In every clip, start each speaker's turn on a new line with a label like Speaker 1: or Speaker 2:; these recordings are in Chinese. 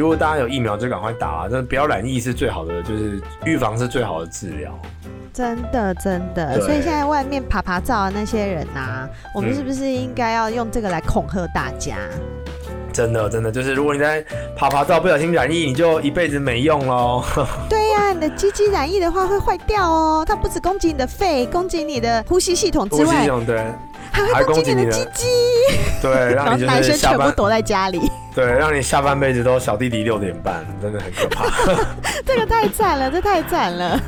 Speaker 1: 如果大家有疫苗就赶快打啊，真的不要染疫是最好的，就是预防是最好的治疗。
Speaker 2: 真的真的，所以现在外面爬爬照的那些人呐、啊，我们是不是应该要用这个来恐吓大家？
Speaker 1: 真的真的，就是如果你在爬爬照不小心染疫，你就一辈子没用喽。
Speaker 2: 对呀、啊，你的鸡鸡染疫的话会坏掉哦，它不止攻击你的肺，攻击你的呼吸系统之外，
Speaker 1: 呼吸系统对，
Speaker 2: 还会攻击你的鸡鸡。
Speaker 1: 对，让你
Speaker 2: 男生全部躲在家里。
Speaker 1: 对，让你下半辈子都小弟弟六点半，真的很可怕。
Speaker 2: 这个太惨了，这太惨了。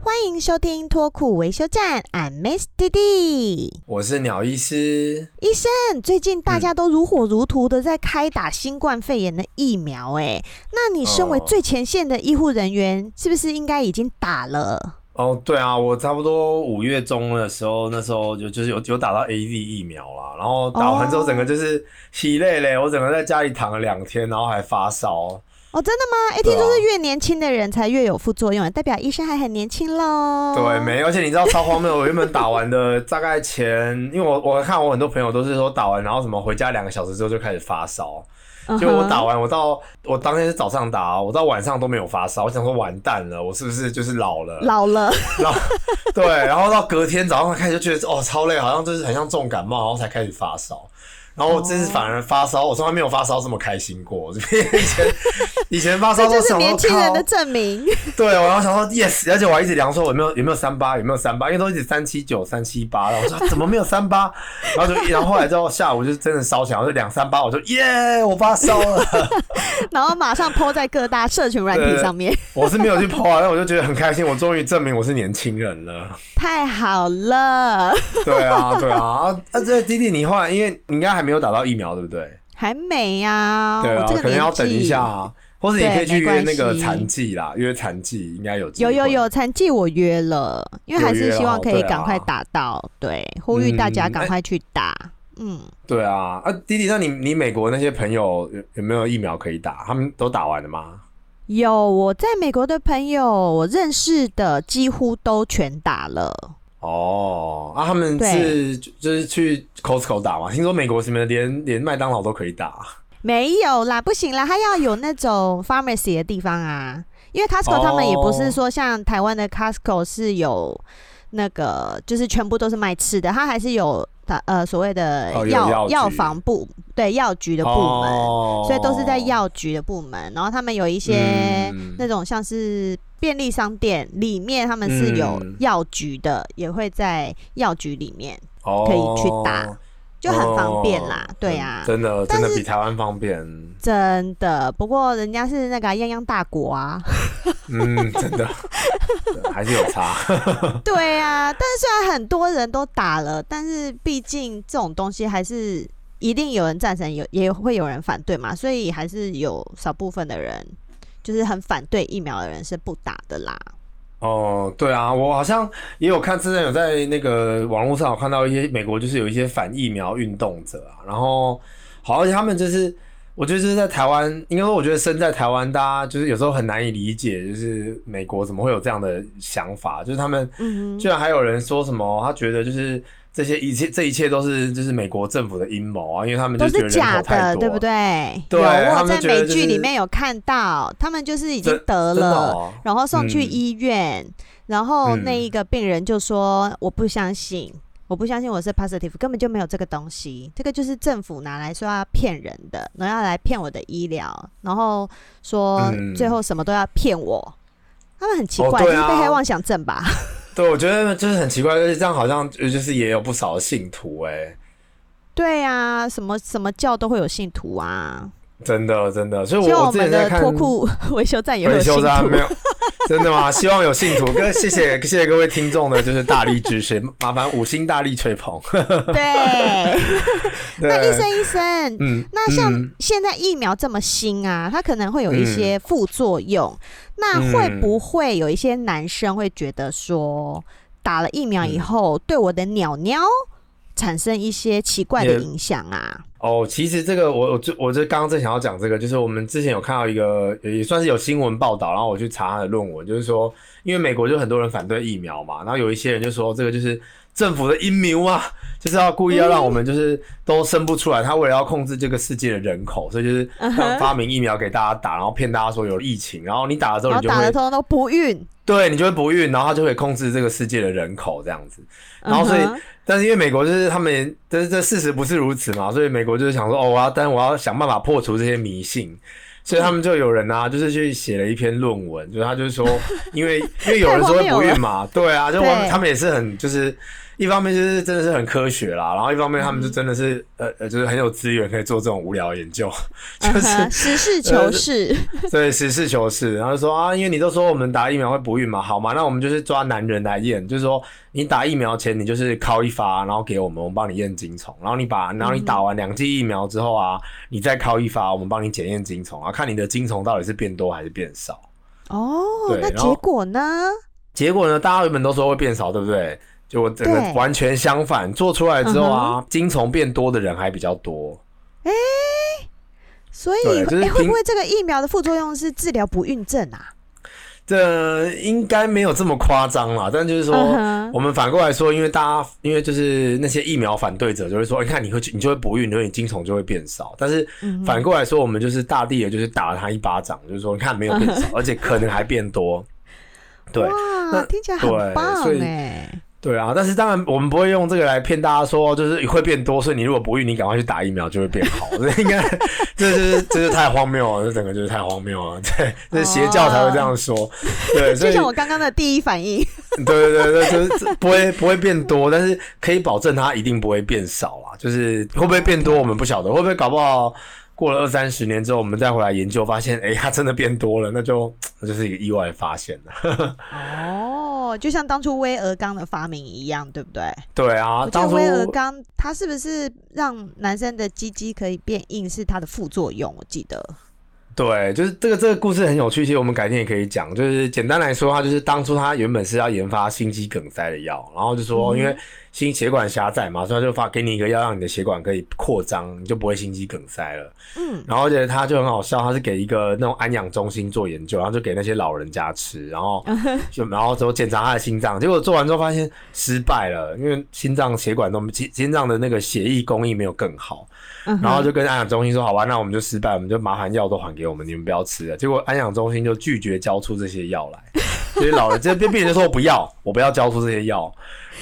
Speaker 2: 欢迎收听脱裤维修站，I'm Miss 弟弟，
Speaker 1: 我是鸟医师。
Speaker 2: 医生，最近大家都如火如荼的在开打新冠肺炎的疫苗，哎，那你身为最前线的医护人员，是不是应该已经打了？
Speaker 1: 哦，对啊，我差不多五月中的时候，那时候就就是有有打到 AZ 疫苗啦，然后打完之后整个就是疲累嘞，我整个在家里躺了两天，然后还发烧。
Speaker 2: 哦，真的吗？哎，听说是越年轻的人才越有副作用，代表医生还很年轻喽。
Speaker 1: 对，没，而且你知道超荒谬，我原本打完的大概前，因为我我看我很多朋友都是说打完，然后什么回家两个小时之后就开始发烧，结果我打完，我到我当天是早上打，我到晚上都没有发烧，我想说完蛋了，我是不是就是老了？
Speaker 2: 老了。
Speaker 1: 然后对，然后到隔天早上开始就觉得哦超累，好像就是很像重感冒，然后才开始发烧。然后我这次反而发烧，我从来没有发烧这么开心过。以前 以前发烧都是
Speaker 2: 年轻人的证明。
Speaker 1: 对，我然后想说 yes，而且我还一直量说我有没有有没有三八有没有三八，因为都一直三七九三七八，然后我说怎么没有三八，然后就然后后来之后下午就真的烧起来，我就两三八，我说耶，我发烧了。
Speaker 2: 然后马上 po 在各大社群软体上面。
Speaker 1: 我是没有去 po 啊，但我就觉得很开心，我终于证明我是年轻人了。
Speaker 2: 太好了。
Speaker 1: 对啊，对啊，啊，这弟弟你后来，因为你应该还。还没有打到疫苗，对不对？
Speaker 2: 还没呀、啊。
Speaker 1: 对啊，
Speaker 2: 可
Speaker 1: 能要等一下啊，或者你可以去约那个残疾啦，约残疾应该有。
Speaker 2: 有有有残疾我约了，因为还是希望可以赶快打到，对，呼吁大家赶快去打。嗯，嗯
Speaker 1: 对啊，啊弟弟，那你你美国那些朋友有有没有疫苗可以打？他们都打完了吗？
Speaker 2: 有，我在美国的朋友，我认识的几乎都全打了。
Speaker 1: 哦，啊，他们是就是去 Costco 打嘛？听说美国什么连连麦当劳都可以打？
Speaker 2: 没有啦，不行啦，他要有那种 pharmacy 的地方啊。因为 Costco 他们也不是说像台湾的 Costco 是有那个，就是全部都是卖吃的，他还是有呃所谓的药药房部，对药局的部门，哦，所以都是在药局的部门。然后他们有一些那种像是。便利商店里面他们是有药局的，嗯，也会在药局里面可以去打，哦，就很方便啦。哦，对啊，
Speaker 1: 真的真的比台湾方便。
Speaker 2: 真的，不过人家是那个泱泱大国啊。
Speaker 1: 嗯，真的 还是有差。
Speaker 2: 对啊，但是虽然很多人都打了，但是毕竟这种东西还是一定有人赞成，有也会有人反对嘛，所以还是有少部分的人。就是很反对疫苗的人是不打的啦。
Speaker 1: 哦，对啊，我好像也有看，之前有在那个网络上有看到一些美国，就是有一些反疫苗运动者啊。然后，好，而且他们就是，我觉得就是在台湾，应该说，我觉得身在台湾，大家就是有时候很难以理解，就是美国怎么会有这样的想法。就是他们，居然还有人说什么，他觉得就是。这些一切，这一切都是就是美国政府的阴谋啊，因为他们都是假的，
Speaker 2: 对不对？
Speaker 1: 对，
Speaker 2: 我在美剧里面有看到，他们就是已经得了，哦、然后送去医院，嗯、然后那一个病人就说：“我不相信，我不相信我是 positive，根本就没有这个东西，这个就是政府拿来说要骗人的，然后要来骗我的医疗，然后说最后什么都要骗我。嗯”他们很奇怪，哦啊、就是被害妄想症吧？
Speaker 1: 对，我觉得就是很奇怪，就是这样好像就是也有不少信徒哎、
Speaker 2: 对呀、啊，什么什么教都会有信徒啊。
Speaker 1: 真的真的，所以我我之前在看
Speaker 2: 脱裤 维修站也有信徒。
Speaker 1: 没有，真的吗？希望有信徒。跟谢谢谢谢各位听众的，就是大力支持，麻烦五星大力吹捧。
Speaker 2: 对。那医生医生，嗯，那像现在疫苗这么新啊，它可能会有一些副作用。嗯那会不会有一些男生会觉得说，打了疫苗以后对我的鸟鸟产生一些奇怪的影响啊？
Speaker 1: 哦，其实这个我我就我就刚刚正想要讲这个，就是我们之前有看到一个也算是有新闻报道，然后我去查他的论文，就是说，因为美国就很多人反对疫苗嘛，然后有一些人就说这个就是政府的阴谋啊，就是要故意要让我们就是都生不出来。他为了要控制这个世界的人口，所以就是发明疫苗给大家打，然后骗大家说有疫情，然后你打了之后你就会
Speaker 2: 打了之后都不孕，
Speaker 1: 对你就会不孕，然后他就会控制这个世界的人口这样子。然后所以，但是因为美国就是他们，但是这事实不是如此嘛，所以美国就是想说，哦，我要，但我要想办法破除这些迷信。所以他们就有人啊，就是去写了一篇论文，就是他就是说，因为因为有人说会不孕嘛，对啊，就他们也是很就是。一方面就是真的是很科学啦，然后一方面他们就真的是、嗯、呃呃，就是很有资源可以做这种无聊研究，就是、uh-huh,
Speaker 2: 实事求是。
Speaker 1: 呃、对，实事求是。然后就说啊，因为你都说我们打疫苗会不孕嘛，好嘛，那我们就是抓男人来验，就是说你打疫苗前你就是敲一发，然后给我们，我们帮你验精虫，然后你把，然后你打完两剂疫苗之后啊，你再敲一发，我们帮你检验精虫啊，看你的精虫到底是变多还是变少。
Speaker 2: 哦，那结果呢？
Speaker 1: 结果呢？大家原本都说会变少，对不对？就我整个完全相反，做出来之后啊，嗯、精虫变多的人还比较多。
Speaker 2: 哎、欸，所以、就是欸、会不会这个疫苗的副作用是治疗不孕症啊？
Speaker 1: 这应该没有这么夸张啦，但就是说、嗯，我们反过来说，因为大家因为就是那些疫苗反对者就会说，你看你会你就会不孕，因为你精虫就会变少。但是反过来说，我们就是大地的，就是打了他一巴掌，就是说你看没有变少，而且可能还变多。对，
Speaker 2: 哇，听起来很棒哎。
Speaker 1: 对啊，但是当然我们不会用这个来骗大家说，就是会变多，所以你如果不孕，你赶快去打疫苗就会变好。这 应该这是这是太荒谬了，这整个就是太荒谬了。对，这邪教才会这样说。对，就像
Speaker 2: 我刚刚的第一反应。
Speaker 1: 对对对，就是不会不会变多，但是可以保证它一定不会变少啦。就是会不会变多，我们不晓得，会不会搞不好。过了二三十年之后，我们再回来研究，发现，哎、欸，它真的变多了，那就那就是一个意外发现了。
Speaker 2: 哦，就像当初威尔刚的发明一样，对不对？
Speaker 1: 对啊，当初
Speaker 2: 威尔刚它是不是让男生的鸡鸡可以变硬，是它的副作用？我记得。
Speaker 1: 对，就是这个这个故事很有趣，其实我们改天也可以讲。就是简单来说，它就是当初他原本是要研发心肌梗塞的药，然后就说因为心血管狭窄嘛，所以他就发给你一个药，让你的血管可以扩张，你就不会心肌梗塞了。嗯，然后而且他就很好笑，他是给一个那种安养中心做研究，然后就给那些老人家吃，然后 就然后之后检查他的心脏，结果做完之后发现失败了，因为心脏血管都心心脏的那个血液供应没有更好。然后就跟安养中心说：“好吧，那我们就失败，我们就麻烦药都还给我们，你们不要吃了。”结果安养中心就拒绝交出这些药来，所以老人这边病人就说：“我不要，我不要交出这些药。”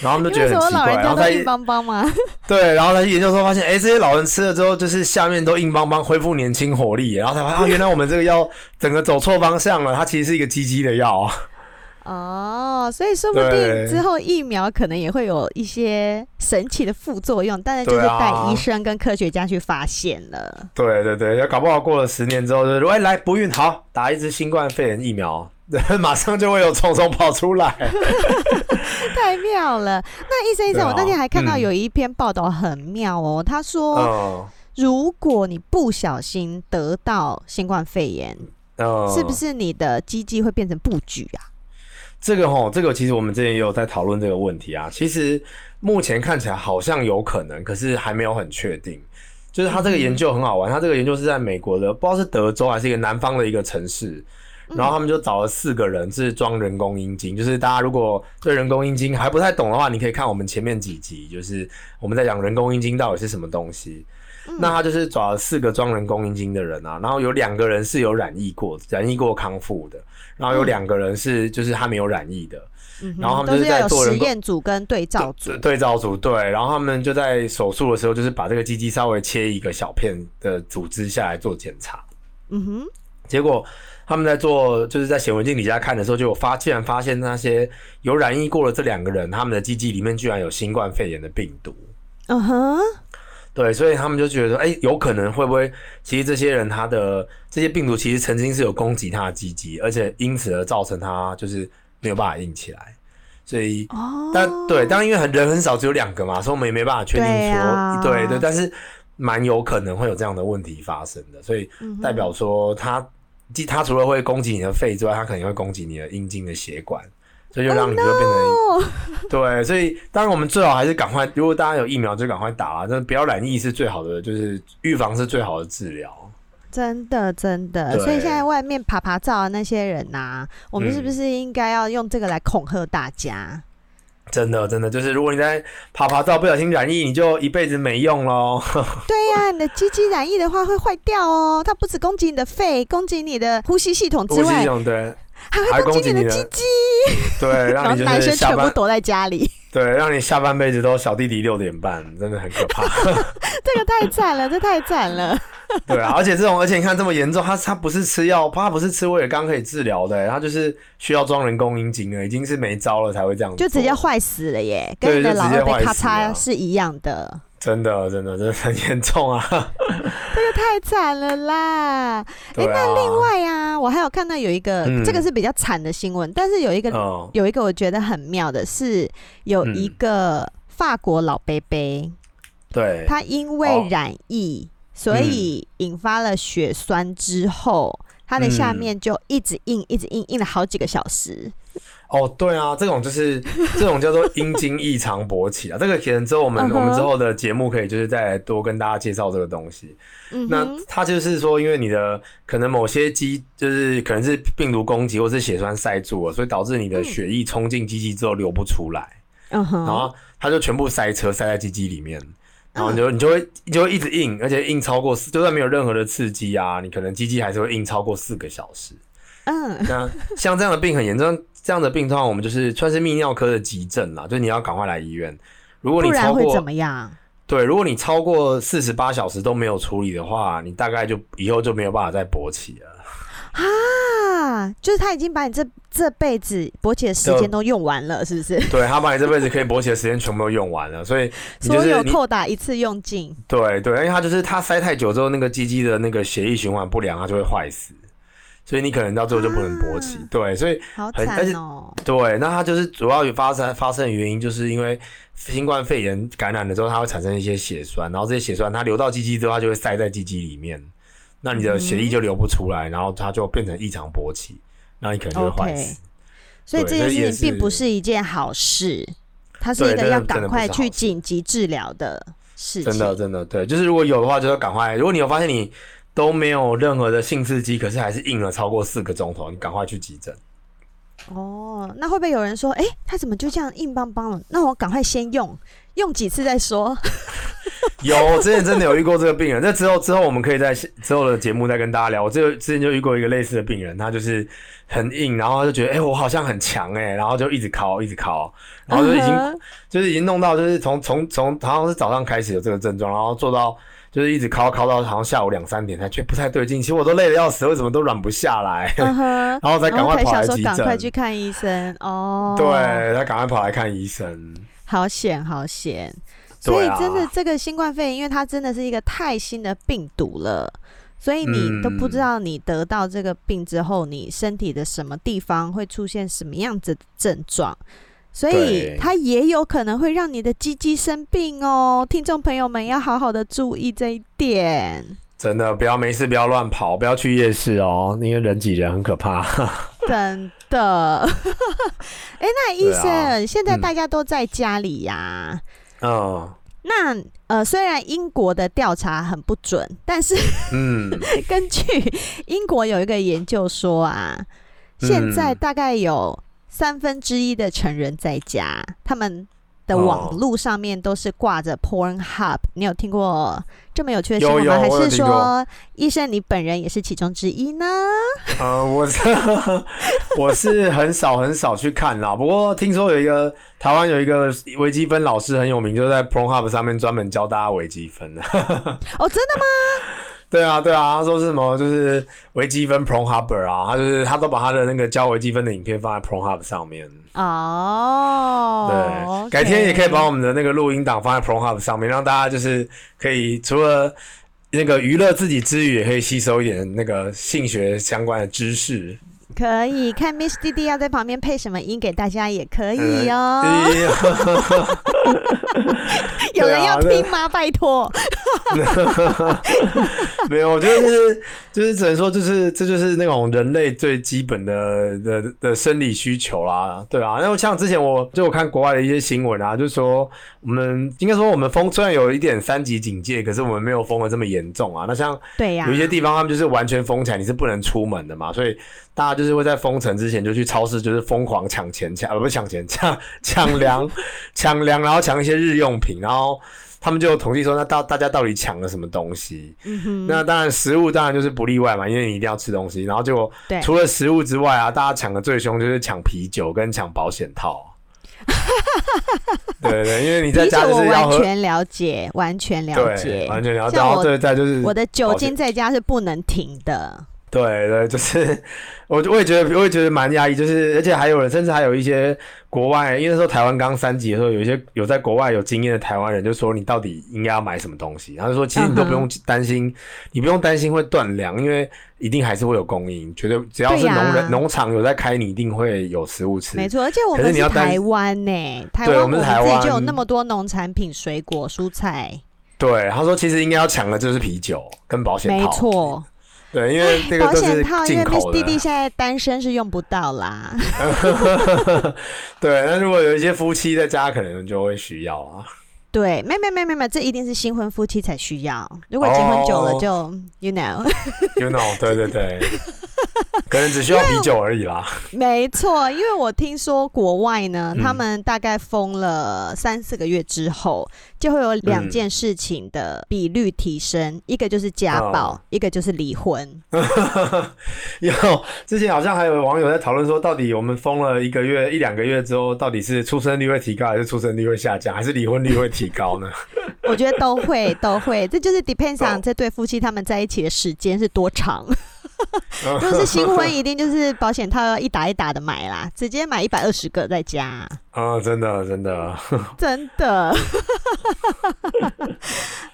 Speaker 1: 然后他们就觉得很奇怪。然后他硬邦邦嘛？对，然后他研究说发现，哎，这些老人吃了之后，就是下面都硬邦邦，恢复年轻活力。然后才发现，啊，原来我们这个药整个走错方向了，它其实是一个鸡鸡的药。
Speaker 2: 哦，所以说不定之后疫苗可能也会有一些神奇的副作用，但是就是带医生跟科学家去发现了。
Speaker 1: 对对对，要搞不好过了十年之后，就是哎来不孕好，打一支新冠肺炎疫苗，马上就会有虫虫跑出来，
Speaker 2: 太妙了。那医生医生，我那天还看到有一篇报道很妙哦，他说、嗯，如果你不小心得到新冠肺炎，嗯、是不是你的鸡鸡会变成布局啊？
Speaker 1: 这个吼，这个其实我们之前也有在讨论这个问题啊。其实目前看起来好像有可能，可是还没有很确定。就是他这个研究很好玩，他这个研究是在美国的，不知道是德州还是一个南方的一个城市。然后他们就找了四个人，是装人工阴茎。就是大家如果对人工阴茎还不太懂的话，你可以看我们前面几集，就是我们在讲人工阴茎到底是什么东西。那他就是找了四个装人工阴茎的人啊，然后有两个人是有染疫过，染疫过康复的。然后有两个人是，就是他没有染疫的，嗯、然后他们就是在做
Speaker 2: 实验组跟对照组，对，
Speaker 1: 对照组对，然后他们就在手术的时候，就是把这个鸡鸡稍微切一个小片的组织下来做检查，嗯哼，结果他们在做就是在显微镜底下看的时候，就有发竟然发现那些有染疫过的这两个人，他们的鸡鸡里面居然有新冠肺炎的病毒，嗯哼。对，所以他们就觉得说，哎、欸，有可能会不会，其实这些人他的这些病毒其实曾经是有攻击他的鸡鸡，而且因此而造成他就是没有办法硬起来。所以，哦、但对，但因为很人很少，只有两个嘛，所以我们也没办法确定说，对、啊、对对，但是蛮有可能会有这样的问题发生的。所以代表说他，他除了会攻击你的肺之外，它可能会攻击你的阴茎的血管。所以就让你就变成、oh! 对，所以当然我们最好还是赶快，如果大家有疫苗就赶快打啊，真的不要染疫是最好的，就是预防是最好的治疗。
Speaker 2: 真的真的，所以现在外面爬爬照的那些人呐、啊，我们是不是应该要用这个来恐吓大家？
Speaker 1: 真的，真的就是，如果你在爬爬到不小心染疫，你就一辈子没用喽。
Speaker 2: 对呀、啊，你的鸡鸡染疫的话会坏掉哦。它不止攻击你的肺，攻击你的呼吸系统之外，
Speaker 1: 对，
Speaker 2: 还会攻击你的鸡鸡。
Speaker 1: 对，让你
Speaker 2: 男生全部躲在家里。
Speaker 1: 对，让你下半辈子都小弟弟六点半，真的很可怕。
Speaker 2: 这个太惨了，这太惨了。
Speaker 1: 对啊，而且这种，而且你看这么严重，他他不是吃药，他不是吃威尔刚可以治疗的，他就是需要装人工阴茎了，已经是没招了才会这样子，
Speaker 2: 就直接坏死了耶，跟你的老二被咔嚓是一样的。
Speaker 1: 真的，真的，真的很严重啊！这
Speaker 2: 个太惨了啦！哎、啊欸，那另外啊，我还有看到有一个，嗯、这个是比较惨的新闻，但是有一个、哦，有一个我觉得很妙的是，有一个法国老伯伯，对、嗯，他因为染疫。哦所以引发了血栓之后，它的下面就一直硬，一直硬，硬了好几个小时。
Speaker 1: 哦，对啊，这种就是 这种叫做阴茎异常勃起啊。这个可能之后我们、uh -huh. 我们之后的节目可以就是再多跟大家介绍这个东西。Uh -huh. 那它就是说，因为你的可能某些肌就是可能是病毒攻击，或是血栓塞住了，所以导致你的血液冲进机器之后流不出来。嗯哼，然后它就全部塞车塞在鸡鸡里面。然后你就你就会你就会一直硬，而且硬超过四，就算没有任何的刺激啊，你可能鸡鸡还是会硬超过四个小时。嗯，那像这样的病很严重，这样的病的话，我们就是算是泌尿科的急症啦，就你要赶快来医院。如果你超
Speaker 2: 过，怎么样？
Speaker 1: 对，如果你超过四十八小时都没有处理的话，你大概就以后就没有办法再勃起了。
Speaker 2: 啊，就是他已经把你这这辈子勃起的时间都用完了，是不是？
Speaker 1: 对，他把你这辈子可以勃起的时间全部都用完了，所以你就是
Speaker 2: 所有扣打一次用尽。
Speaker 1: 对对，因为他就是他塞太久之后，那个鸡鸡的那个血液循环不良，它就会坏死，所以你可能到最后就不能勃起。啊、对，所以
Speaker 2: 好惨哦。
Speaker 1: 对，那他就是主要有发生发生的原因，就是因为新冠肺炎感染了之后，它会产生一些血栓，然后这些血栓它流到鸡鸡之后，它就会塞在鸡鸡里面。那你的血液就流不出来，嗯、然后它就变成异常勃起，那你可能就会坏死。Okay.
Speaker 2: 所以这件事情并不是一件好事，它是一个要赶快去紧急治疗的事情。
Speaker 1: 真的，真的，对，就是如果有的话，就要赶快。如果你有发现你都没有任何的性刺激，可是还是硬了超过四个钟头，你赶快去急诊。
Speaker 2: 哦，那会不会有人说，哎、欸，他怎么就这样硬邦邦了？那我赶快先用，用几次再说。
Speaker 1: 有，我之前真的有遇过这个病人。那之后之后我们可以在之后的节目再跟大家聊。我之之前就遇过一个类似的病人，他就是很硬，然后他就觉得哎、欸，我好像很强哎，然后就一直考，一直考，然后就已经、uh -huh. 就是已经弄到就是从从从好像是早上开始有这个症状，然后做到就是一直考考到好像下午两三点才觉得不太对劲。其实我都累得要死，为什么都软不下来？Uh -huh. 然后才赶快跑来急诊，
Speaker 2: 赶快去看医生哦。
Speaker 1: 对，他赶快跑来看医生。
Speaker 2: 好险，好险。所以真的，这个新冠肺炎，因为它真的是一个太新的病毒了，所以你都不知道你得到这个病之后，你身体的什么地方会出现什么样子的症状，所以它也有可能会让你的鸡鸡生病哦。听众朋友们要好好的注意这一点。
Speaker 1: 真的，不要没事不要乱跑，不要去夜市哦，因为人挤人很可怕。
Speaker 2: 真的。哎、欸，那医生、啊，现在大家都在家里呀、啊。
Speaker 1: 哦、oh.，
Speaker 2: 那呃，虽然英国的调查很不准，但是，嗯，根据英国有一个研究说啊，现在大概有三分之一的成人在家，他们。的网络上面都是挂着 Pornhub，你有听过这么有趣的新闻吗？还是说医生你本人也是其中之一呢？
Speaker 1: 呃，我是我是很少很少去看啦，不过听说有一个台湾有一个微积分老师很有名，就在 Pornhub 上面专门教大家微积分的。
Speaker 2: 哦，真的吗？
Speaker 1: 对啊，对啊，他说是什么？就是微积分 Pornhub 啊，他就是他都把他的那个教微积分的影片放在 Pornhub 上面。
Speaker 2: 哦，
Speaker 1: 对改天也可以把我们的那个录音档放在 Pornhub 上面，让大家就是可以除了那个娱乐自己之余，也可以吸收一点那个性学相关的知识。
Speaker 2: 可以看 Miss 弟弟要在旁边配什么音给大家，也可以哦。嗯 有人要听吗？拜托。
Speaker 1: 没有，我觉得就是就是只能说，就是这就是那种人类最基本的的的生理需求啦，对啊。然后像之前我就我看国外的一些新闻啊，就是说我们应该说我们封虽然有一点三级警戒，可是我们没有封的这么严重啊。那像对呀，有一些地方他们就是完全封起来，你是不能出门的嘛，所以大家就是会在封城之前就去超市，就是疯狂抢钱抢，呃不是抢钱抢抢粮抢粮，然后抢一些日用品，然后。他们就有统计说，那到大家到底抢了什么东西？嗯。那当然，食物当然就是不例外嘛，因为你一定要吃东西。然后结果，除了食物之外啊，大家抢的最凶就是抢啤酒跟抢保险套。对，对对，因为你在家就是要。完
Speaker 2: 全了解，完全了解，
Speaker 1: 完全了解。然后对，再就是
Speaker 2: 我的酒精在家是不能停的。
Speaker 1: 对对，就是 我我也觉得我也觉得蛮压抑，就是而且还有人，甚至还有一些国外，因为那时候台湾刚三级的时候，有一些有在国外有经验的台湾人就说，你到底应该要买什么东西？然后就说，其实你都不用担心，uh -huh. 你不用担心会断粮，因为一定还是会有供应，绝对只要是农人农、啊、场有在开，你一定会有食物吃。
Speaker 2: 没错，而且我们是台湾呢、欸，台湾我们自己就有那么多农产品、水果、蔬菜。
Speaker 1: 对，他说其实应该要抢的就是啤酒跟保险套。没错。对，因为这个都是进口的。保险套，因为 Miss 弟弟现在单身是用不到啦。对，那如果有一些夫妻在家，可能就会需要啊。
Speaker 2: 对，没没没没没，这一定是新婚夫妻才需要。如果结婚久了就、oh,，you know，you
Speaker 1: know，对对对，可能只需要啤酒而已啦。
Speaker 2: 没错，因为我听说国外呢，他们大概封了三四个月之后，就会有两件事情的比率提升，嗯、一个就是家暴，oh. 一个就是离婚。
Speaker 1: 有之前好像还有网友在讨论说，到底我们封了一个月一两个月之后，到底是出生率会提高，还是出生率会下降，还是离婚率会提？提高呢？
Speaker 2: 我觉得都会都会，这就是 depends on 这对夫妻他们在一起的时间是多长。如果是新婚，一定就是保险套要一打一打的买啦，直接买一百二十个在家。
Speaker 1: 啊、哦，真的，真的，
Speaker 2: 真的。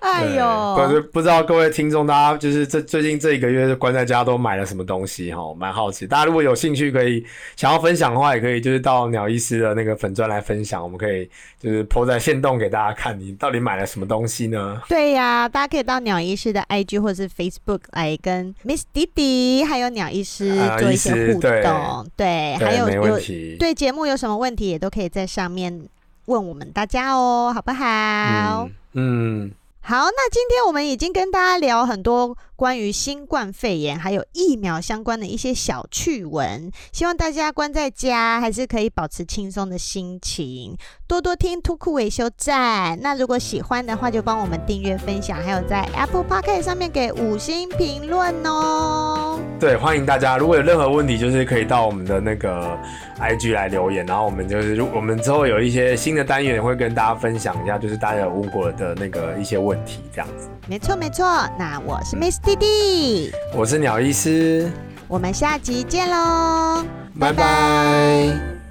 Speaker 2: 哎呦，
Speaker 1: 不是不知道各位听众，大家就是这最近这一个月关在家都买了什么东西哈？蛮好奇，大家如果有兴趣可以想要分享的话，也可以就是到鸟医师的那个粉砖来分享，我们可以就是 po 在线动给大家看，你到底买了什么东西呢？
Speaker 2: 对呀、啊，大家可以到鸟医师的 IG 或者是 Facebook 来跟 Miss 弟弟还有鸟医师做一些互动，啊、对，对，还有有对节目有什么问题也都可以在上面问我们大家哦，好不好？
Speaker 1: 嗯。嗯
Speaker 2: 好，那今天我们已经跟大家聊很多关于新冠肺炎还有疫苗相关的一些小趣闻，希望大家关在家还是可以保持轻松的心情，多多听图库维修站。那如果喜欢的话，就帮我们订阅、分享，还有在 Apple Podcast 上面给五星评论哦。
Speaker 1: 对，欢迎大家，如果有任何问题，就是可以到我们的那个 IG 来留言，然后我们就是，如我们之后有一些新的单元会跟大家分享一下，就是大家有问过的那个一些问题，这样子。
Speaker 2: 没错，没错。那我是 Miss 弟弟，
Speaker 1: 我是鸟医师，
Speaker 2: 我们下集见喽，拜拜。
Speaker 1: 拜拜。